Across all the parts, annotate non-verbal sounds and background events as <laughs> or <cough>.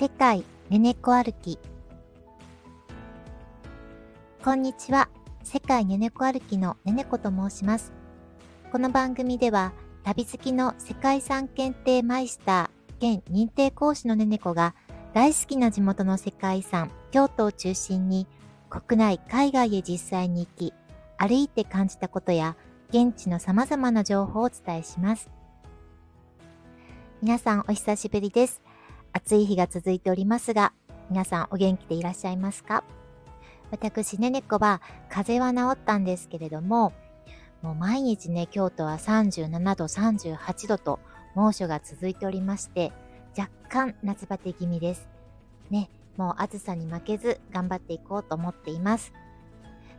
世界ねねこ歩き。こんにちは。世界ねねこ歩きのねねこと申します。この番組では旅好きの世界遺産検定マイスター兼認定講師のねねこが大好きな地元の世界遺産京都を中心に国内海外へ実際に行き歩いて感じたことや現地の様々な情報をお伝えします。皆さんお久しぶりです。暑い日が続いておりますが、皆さんお元気でいらっしゃいますか？私ねねこは風邪は治ったんですけれども、もう毎日ね、京都は37度、38度と猛暑が続いておりまして、若干夏バテ気味です。ね、もう暑さに負けず頑張っていこうと思っています。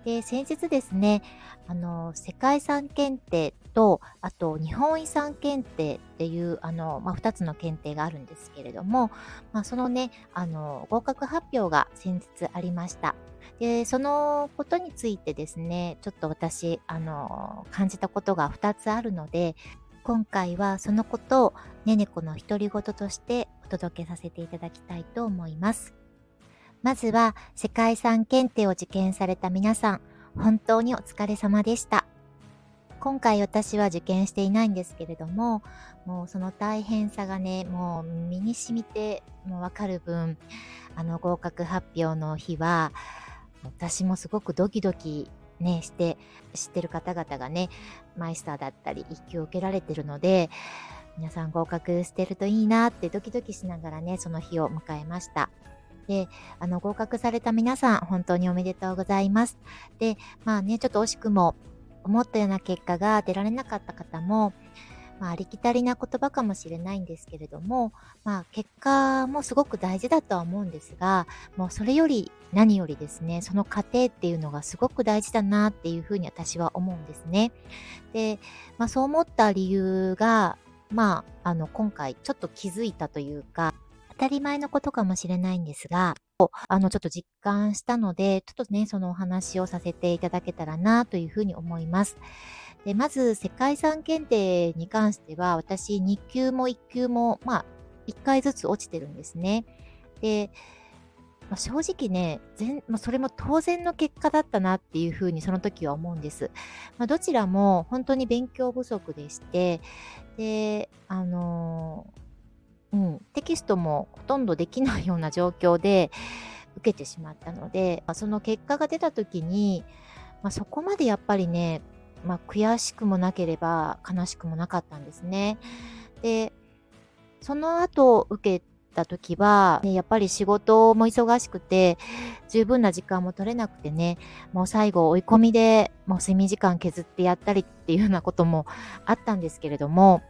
で、先日ですね、あの、世界遺産検定と、あと日本遺産検定っていう、あの、まあ、2つの検定があるんですけれども、まあ、そのね、あの、合格発表が先日ありました。で、そのことについてですね、ちょっと私、あの、感じたことが2つあるので、今回はそのことをねねこの独り言としてお届けさせていただきたいと思います。まずは世界遺産検定を受験された皆さん、本当にお疲れ様でした。今回私は受験していないんですけれども、もうその大変さがね、もう身に染みてもうわかる分、あの合格発表の日は、私もすごくドキドキね、して、知ってる方々がね、マイスターだったり、一級を受けられてるので、皆さん合格してるといいなってドキドキしながらね、その日を迎えました。で、あの、合格された皆さん、本当におめでとうございます。で、まあね、ちょっと惜しくも、思ったような結果が出られなかった方も、まあ、ありきたりな言葉かもしれないんですけれども、まあ、結果もすごく大事だとは思うんですが、もうそれより何よりですね、その過程っていうのがすごく大事だなっていうふうに私は思うんですね。で、まあ、そう思った理由が、まあ、あの、今回ちょっと気づいたというか、たり前のことかもしれないんですが、あの、ちょっと実感したので、ちょっとね、そのお話をさせていただけたらなというふうに思います。で、まず、世界遺産検定に関しては、私、2級も1級も、まあ、1回ずつ落ちてるんですね。で、まあ、正直ね、全まあ、それも当然の結果だったなっていうふうにその時は思うんです。まあ、どちらも本当に勉強不足でして、で、あのーうん、テキストもほとんどできないような状況で受けてしまったので、まあその結果が出た時に、まあ、そこまでやっぱりね、まあ、悔しくもなければ悲しくもなかったんですね。で、その後受けた時は、ね、やっぱり仕事も忙しくて、十分な時間も取れなくてね、もう最後追い込みでもう睡眠時間削ってやったりっていうようなこともあったんですけれども、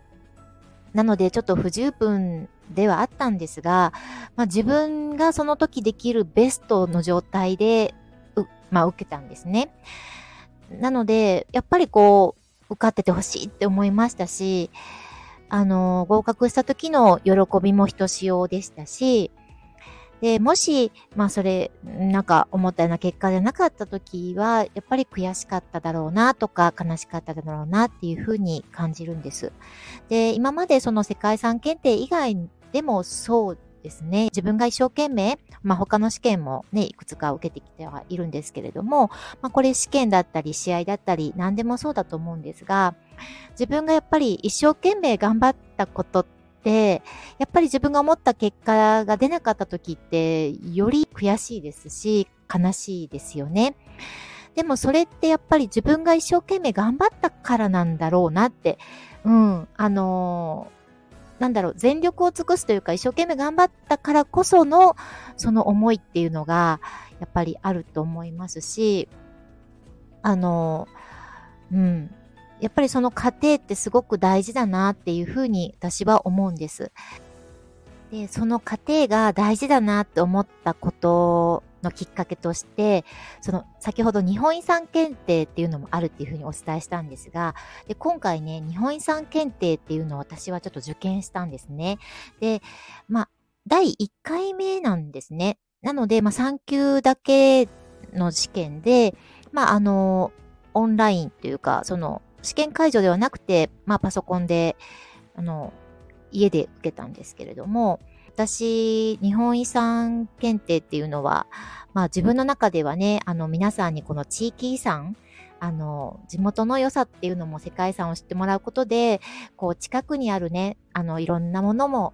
なのでちょっと不十分ではあったんですが、まあ、自分がその時できるベストの状態で、まあ、受けたんですね。なので、やっぱりこう、受かっててほしいって思いましたし、あの、合格した時の喜びもひとしおでしたし、で、もし、まあそれ、なんか思ったような結果じゃなかった時は、やっぱり悔しかっただろうなとか、悲しかっただろうなっていうふうに感じるんです。で、今までその世界遺産検定以外でもそうですね。自分が一生懸命、まあ他の試験もね、いくつか受けてきてはいるんですけれども、まあこれ試験だったり試合だったり何でもそうだと思うんですが、自分がやっぱり一生懸命頑張ったことって、でやっぱり自分が思った結果が出なかった時って、より悔しいですし、悲しいですよね。でもそれってやっぱり自分が一生懸命頑張ったからなんだろうなって、うん、あのー、なんだろう、全力を尽くすというか、一生懸命頑張ったからこその、その思いっていうのが、やっぱりあると思いますし、あの、うん、やっぱりその過程ってすごく大事だなっていうふうに私は思うんです。で、その過程が大事だなって思ったことのきっかけとして、その先ほど日本遺産検定っていうのもあるっていうふうにお伝えしたんですが、で今回ね、日本遺産検定っていうのを私はちょっと受験したんですね。で、まあ、第1回目なんですね。なので、まあ、3級だけの試験で、まあ、あの、オンラインというか、その、試験会場ではなくて、まあ、パソコンで、あの、家で受けたんですけれども、私、日本遺産検定っていうのは、まあ自分の中ではね、あの皆さんにこの地域遺産、あの、地元の良さっていうのも世界遺産を知ってもらうことで、こう近くにあるね、あのいろんなものも、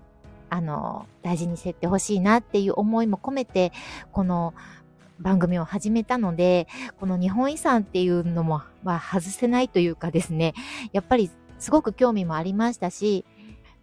あの、大事にしてってほしいなっていう思いも込めて、この番組を始めたので、この日本遺産っていうのも、は外せないというかですね、やっぱりすごく興味もありましたし、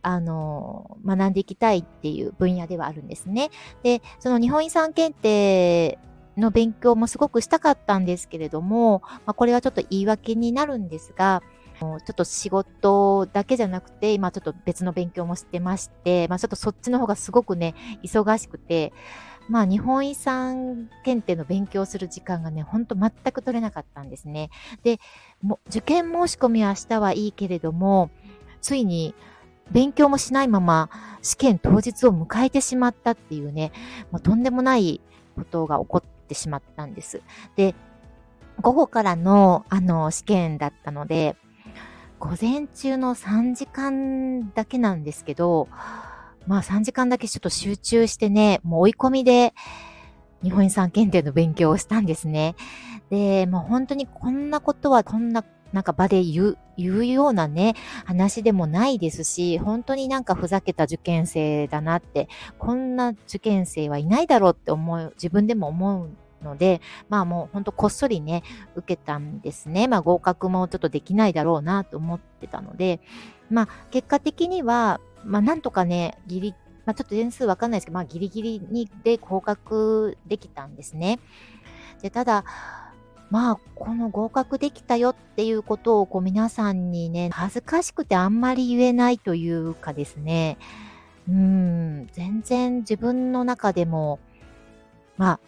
あの、学んでいきたいっていう分野ではあるんですね。で、その日本遺産検定の勉強もすごくしたかったんですけれども、まあ、これはちょっと言い訳になるんですが、ちょっと仕事だけじゃなくて、今ちょっと別の勉強もしてまして、まあちょっとそっちの方がすごくね、忙しくて、まあ日本遺産検定の勉強する時間がね、ほんと全く取れなかったんですね。で、も受験申し込みは明日はいいけれども、ついに勉強もしないまま試験当日を迎えてしまったっていうね、もうとんでもないことが起こってしまったんです。で、午後からのあの試験だったので、午前中の3時間だけなんですけど、まあ3時間だけちょっと集中してね、もう追い込みで日本遺産検定の勉強をしたんですね。で、もう本当にこんなことはこんななんか場で言う、言うようなね、話でもないですし、本当になんかふざけた受験生だなって、こんな受験生はいないだろうって思う、自分でも思うので、まあもうほんとこっそりね、受けたんですね。まあ合格もちょっとできないだろうなと思ってたので、まあ結果的には、まあなんとかね、ギリ、まあちょっと点数わかんないですけど、まあギリギリにで合格できたんですね。で、ただ、まあ、この合格できたよっていうことをこう皆さんにね、恥ずかしくてあんまり言えないというかですね、うん、全然自分の中でも、まあ、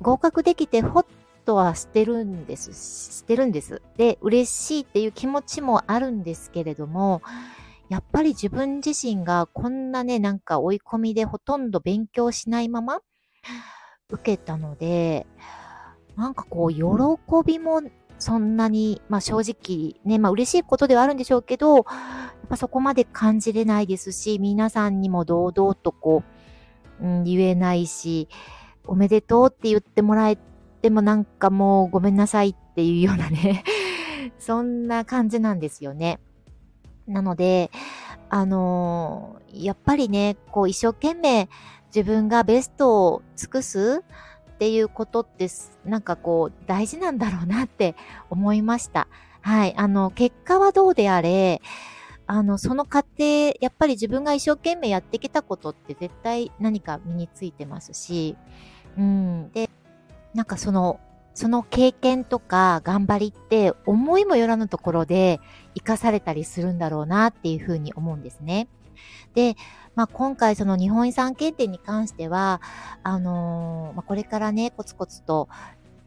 合格できてほっとはしてるんです。してるんです。で、嬉しいっていう気持ちもあるんですけれども、やっぱり自分自身がこんなね、なんか追い込みでほとんど勉強しないまま受けたので、なんかこう、喜びもそんなに、まあ正直ね、まあ嬉しいことではあるんでしょうけど、やっぱそこまで感じれないですし、皆さんにも堂々とこう、うん、言えないし、おめでとうって言ってもらえてもなんかもうごめんなさいっていうようなね <laughs> そんな感じなんですよね。なので、あのー、やっぱりね、こう一生懸命自分がベストを尽くすっていうことってなんかこう大事なんだろうなって思いました。はい。あの、結果はどうであれ、あの、その過程、やっぱり自分が一生懸命やってきたことって絶対何か身についてますし、うん。で、なんかその、その経験とか頑張りって思いもよらぬところで生かされたりするんだろうなっていうふうに思うんですね。で、まあ、今回その日本遺産検定に関しては、あのー、まあ、これからね、コツコツと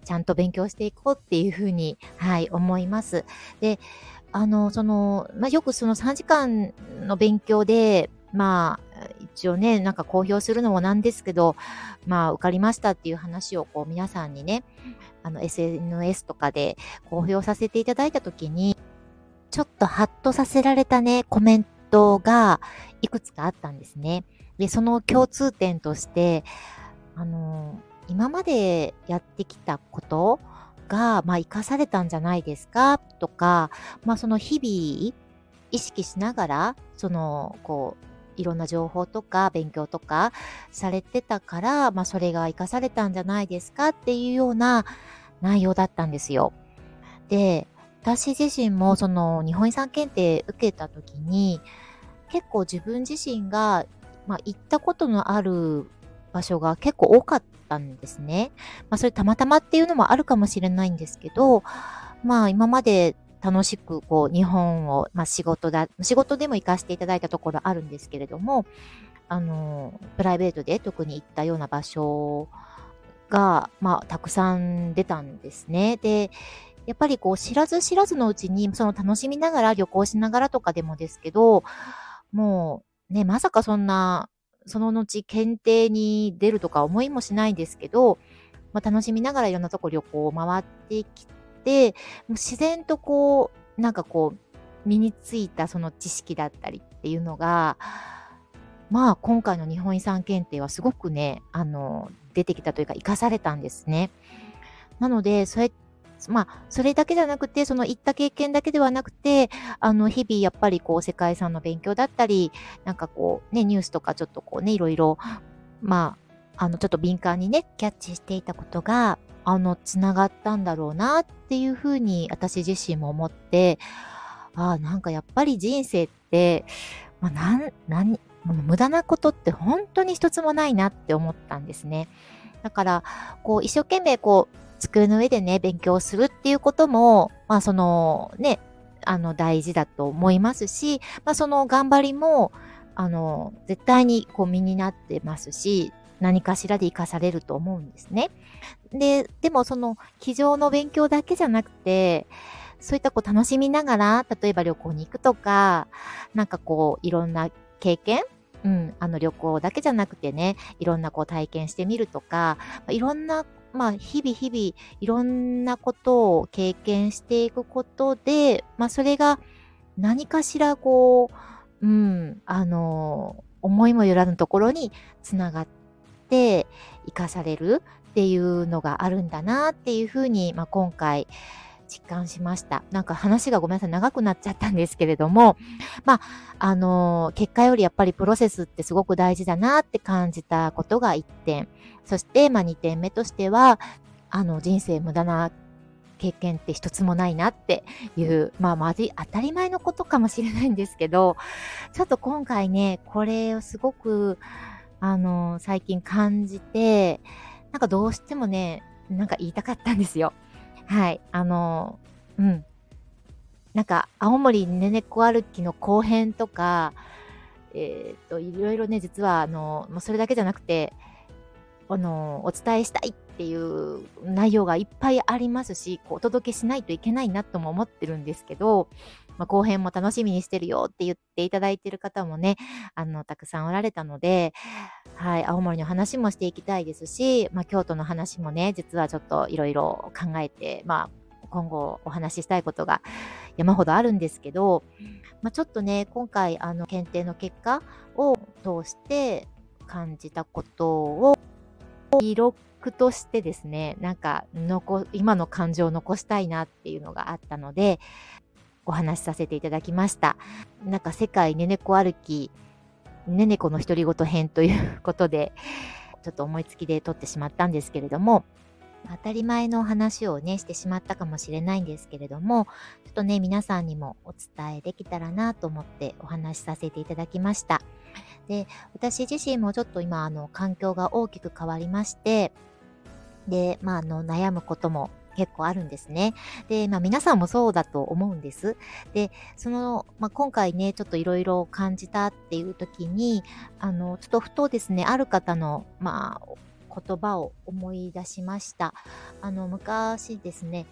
ちゃんと勉強していこうっていうふうに、はい、思います。で、あの、その、まあ、よくその3時間の勉強で、まあ、一応ね、なんか公表するのもなんですけど、まあ、受かりましたっていう話をこう皆さんにね、あの、SNS とかで公表させていただいたときに、ちょっとハッとさせられたね、コメントがいくつかあったんですね。で、その共通点として、あの、今までやってきたことが、まあ、生かされたんじゃないですか？とか、まあ、その日々意識しながら、その、こう、いろんな情報とか勉強とかされてたから、まあ、それが生かされたんじゃないですかっていうような内容だったんですよ。で、私自身もその日本遺産検定受けた時に結構自分自身が、まあ、行ったことのある場所が結構多かったんですね。まあそれたまたまっていうのもあるかもしれないんですけど、まあ今まで楽しくこう日本を、まあ仕事だ、仕事でも行かせていただいたところあるんですけれども、あの、プライベートで特に行ったような場所が、まあたくさん出たんですね。で、やっぱりこう知らず知らずのうちに、その楽しみながら旅行しながらとかでもですけど、もうね、まさかそんな、その後検定に出るとか思いもしないんですけど、まあ、楽しみながらいろんなとこ旅行を回ってきて、自然とこう、なんかこう、身についたその知識だったりっていうのが、まあ今回の日本遺産検定はすごくね、あの、出てきたというか、生かされたんですね。なので、それ、まあ、それだけじゃなくて、その行った経験だけではなくて、あの、日々やっぱりこう、世界遺産の勉強だったり、なんかこう、ね、ニュースとかちょっとこうね、いろいろ、まあ、あの、ちょっと敏感にね、キャッチしていたことが、あの、つながったんだろうなっていうふうに私自身も思って、ああ、なんかやっぱり人生って、まあ、なん、なん、無駄なことって本当に一つもないなって思ったんですね。だから、こう、一生懸命こう、机の上でね、勉強するっていうことも、まあそのね、あの大事だと思いますし、まあその頑張りも、あの、絶対にこう身になってますし、何かしらで活かされると思うんですね。で、でもその、机上の勉強だけじゃなくて、そういったこう楽しみながら、例えば旅行に行くとか、なんかこう、いろんな経験うん、あの旅行だけじゃなくてね、いろんなこう体験してみるとか、いろんなまあ、日々日々いろんなことを経験していくことで、まあ、それが何かしらこう、うん、あの、思いもよらぬところにつながって生かされるっていうのがあるんだなっていうふうに、まあ、今回実感しました。なんか話がごめんなさい、長くなっちゃったんですけれども、まあ、あの、結果よりやっぱりプロセスってすごく大事だなって感じたことが1点。そして、まあ、2点目としては、あの、人生無駄な経験って一つもないなっていう、まあ、まず当たり前のことかもしれないんですけど、ちょっと今回ね、これをすごく、あの、最近感じて、なんかどうしてもね、なんか言いたかったんですよ。はい。あの、うん。なんか、青森ねねこ歩きの後編とか、えっ、と、いろいろね、実は、あの、もうそれだけじゃなくて、あの、お伝えしたいっていう内容がいっぱいありますし、こうお届けしないといけないなとも思ってるんですけど、まあ、後編も楽しみにしてるよって言っていただいてる方もね、あの、たくさんおられたので、はい、青森の話もしていきたいですし、まあ、京都の話もね、実はちょっといろいろ考えて、まあ、今後お話ししたいことが山ほどあるんですけど、まあ、ちょっとね、今回、あの、検定の結果を通して感じたことを、記録としてですね、なんか、残、今の感情を残したいなっていうのがあったので、お話しさせていただきました。なんか世界ねねこ歩き、ねねこの独り言編ということで、ちょっと思いつきで撮ってしまったんですけれども、当たり前の話をね、してしまったかもしれないんですけれども、ちょっとね、皆さんにもお伝えできたらなと思ってお話しさせていただきました。で、私自身もちょっと今、あの、環境が大きく変わりまして、で、まあ、あの、悩むことも結構あるんですね。で、まあ皆さんもそうだと思うんです。で、その、まあ今回ね、ちょっといろいろ感じたっていう時に、あの、ちょっとふとですね、ある方の、まあ、言葉を思い出しました。あの、昔ですね、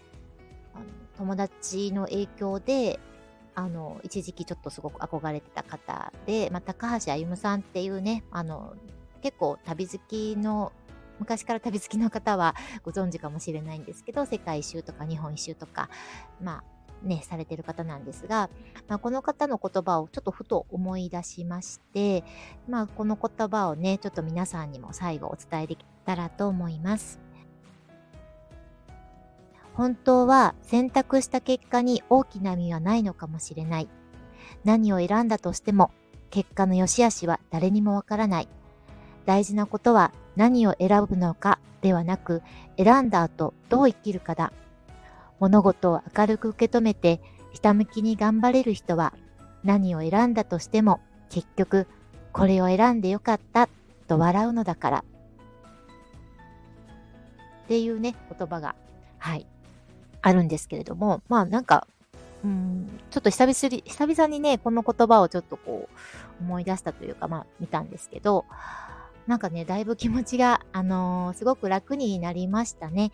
あの友達の影響で、あの、一時期ちょっとすごく憧れてた方で、まあ、高橋歩さんっていうね、あの、結構旅好きの昔から旅好きの方はご存知かもしれないんですけど、世界一周とか日本一周とか、まあ、ね、されてる方なんですが、まあ、この方の言葉をちょっとふと思い出しまして、まあ、この言葉をね、ちょっと皆さんにも最後お伝えできたらと思います。本当は選択した結果に大きな意味はないのかもしれない。何を選んだとしても、結果の良し悪しは誰にもわからない。大事なことは何を選ぶのかではなく、選んだ後どう生きるかだ。物事を明るく受け止めて、ひたむきに頑張れる人は、何を選んだとしても、結局、これを選んでよかったと笑うのだから。っていうね、言葉が、はい、あるんですけれども、まあなんか、うん、ちょっと久々に、久々にね、この言葉をちょっとこう、思い出したというか、まあ見たんですけど、なんかね、だいぶ気持ちが、あのー、すごく楽になりましたね。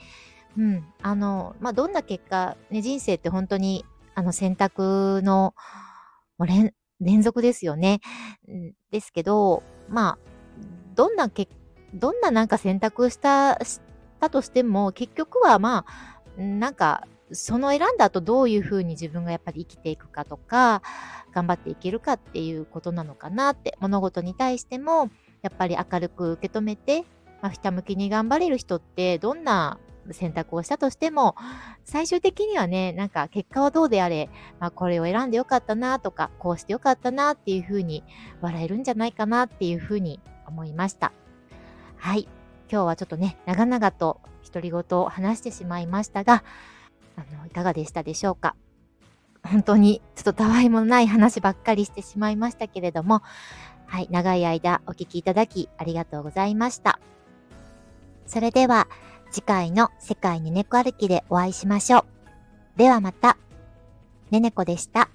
うん。あの、まあ、どんな結果、ね、人生って本当に、あの、選択の、連、連続ですよね。ですけど、まあ、どんなけ、どんななんか選択した、したとしても、結局はまあ、なんか、その選んだ後どういうふうに自分がやっぱり生きていくかとか、頑張っていけるかっていうことなのかなって、物事に対しても、やっぱり明るく受け止めて、まあ、ひたむきに頑張れる人って、どんな選択をしたとしても、最終的にはね、なんか結果はどうであれ、まあ、これを選んでよかったなとか、こうしてよかったなっていうふうに笑えるんじゃないかなっていうふうに思いました。はい。今日はちょっとね、長々と独り言を話してしまいましたが、あの、いかがでしたでしょうか？本当にちょっとたわいもない話ばっかりしてしまいましたけれども、はい、長い間お聞きいただきありがとうございました。それでは、次回の世界に猫歩きでお会いしましょう。ではまた。ねねこでした。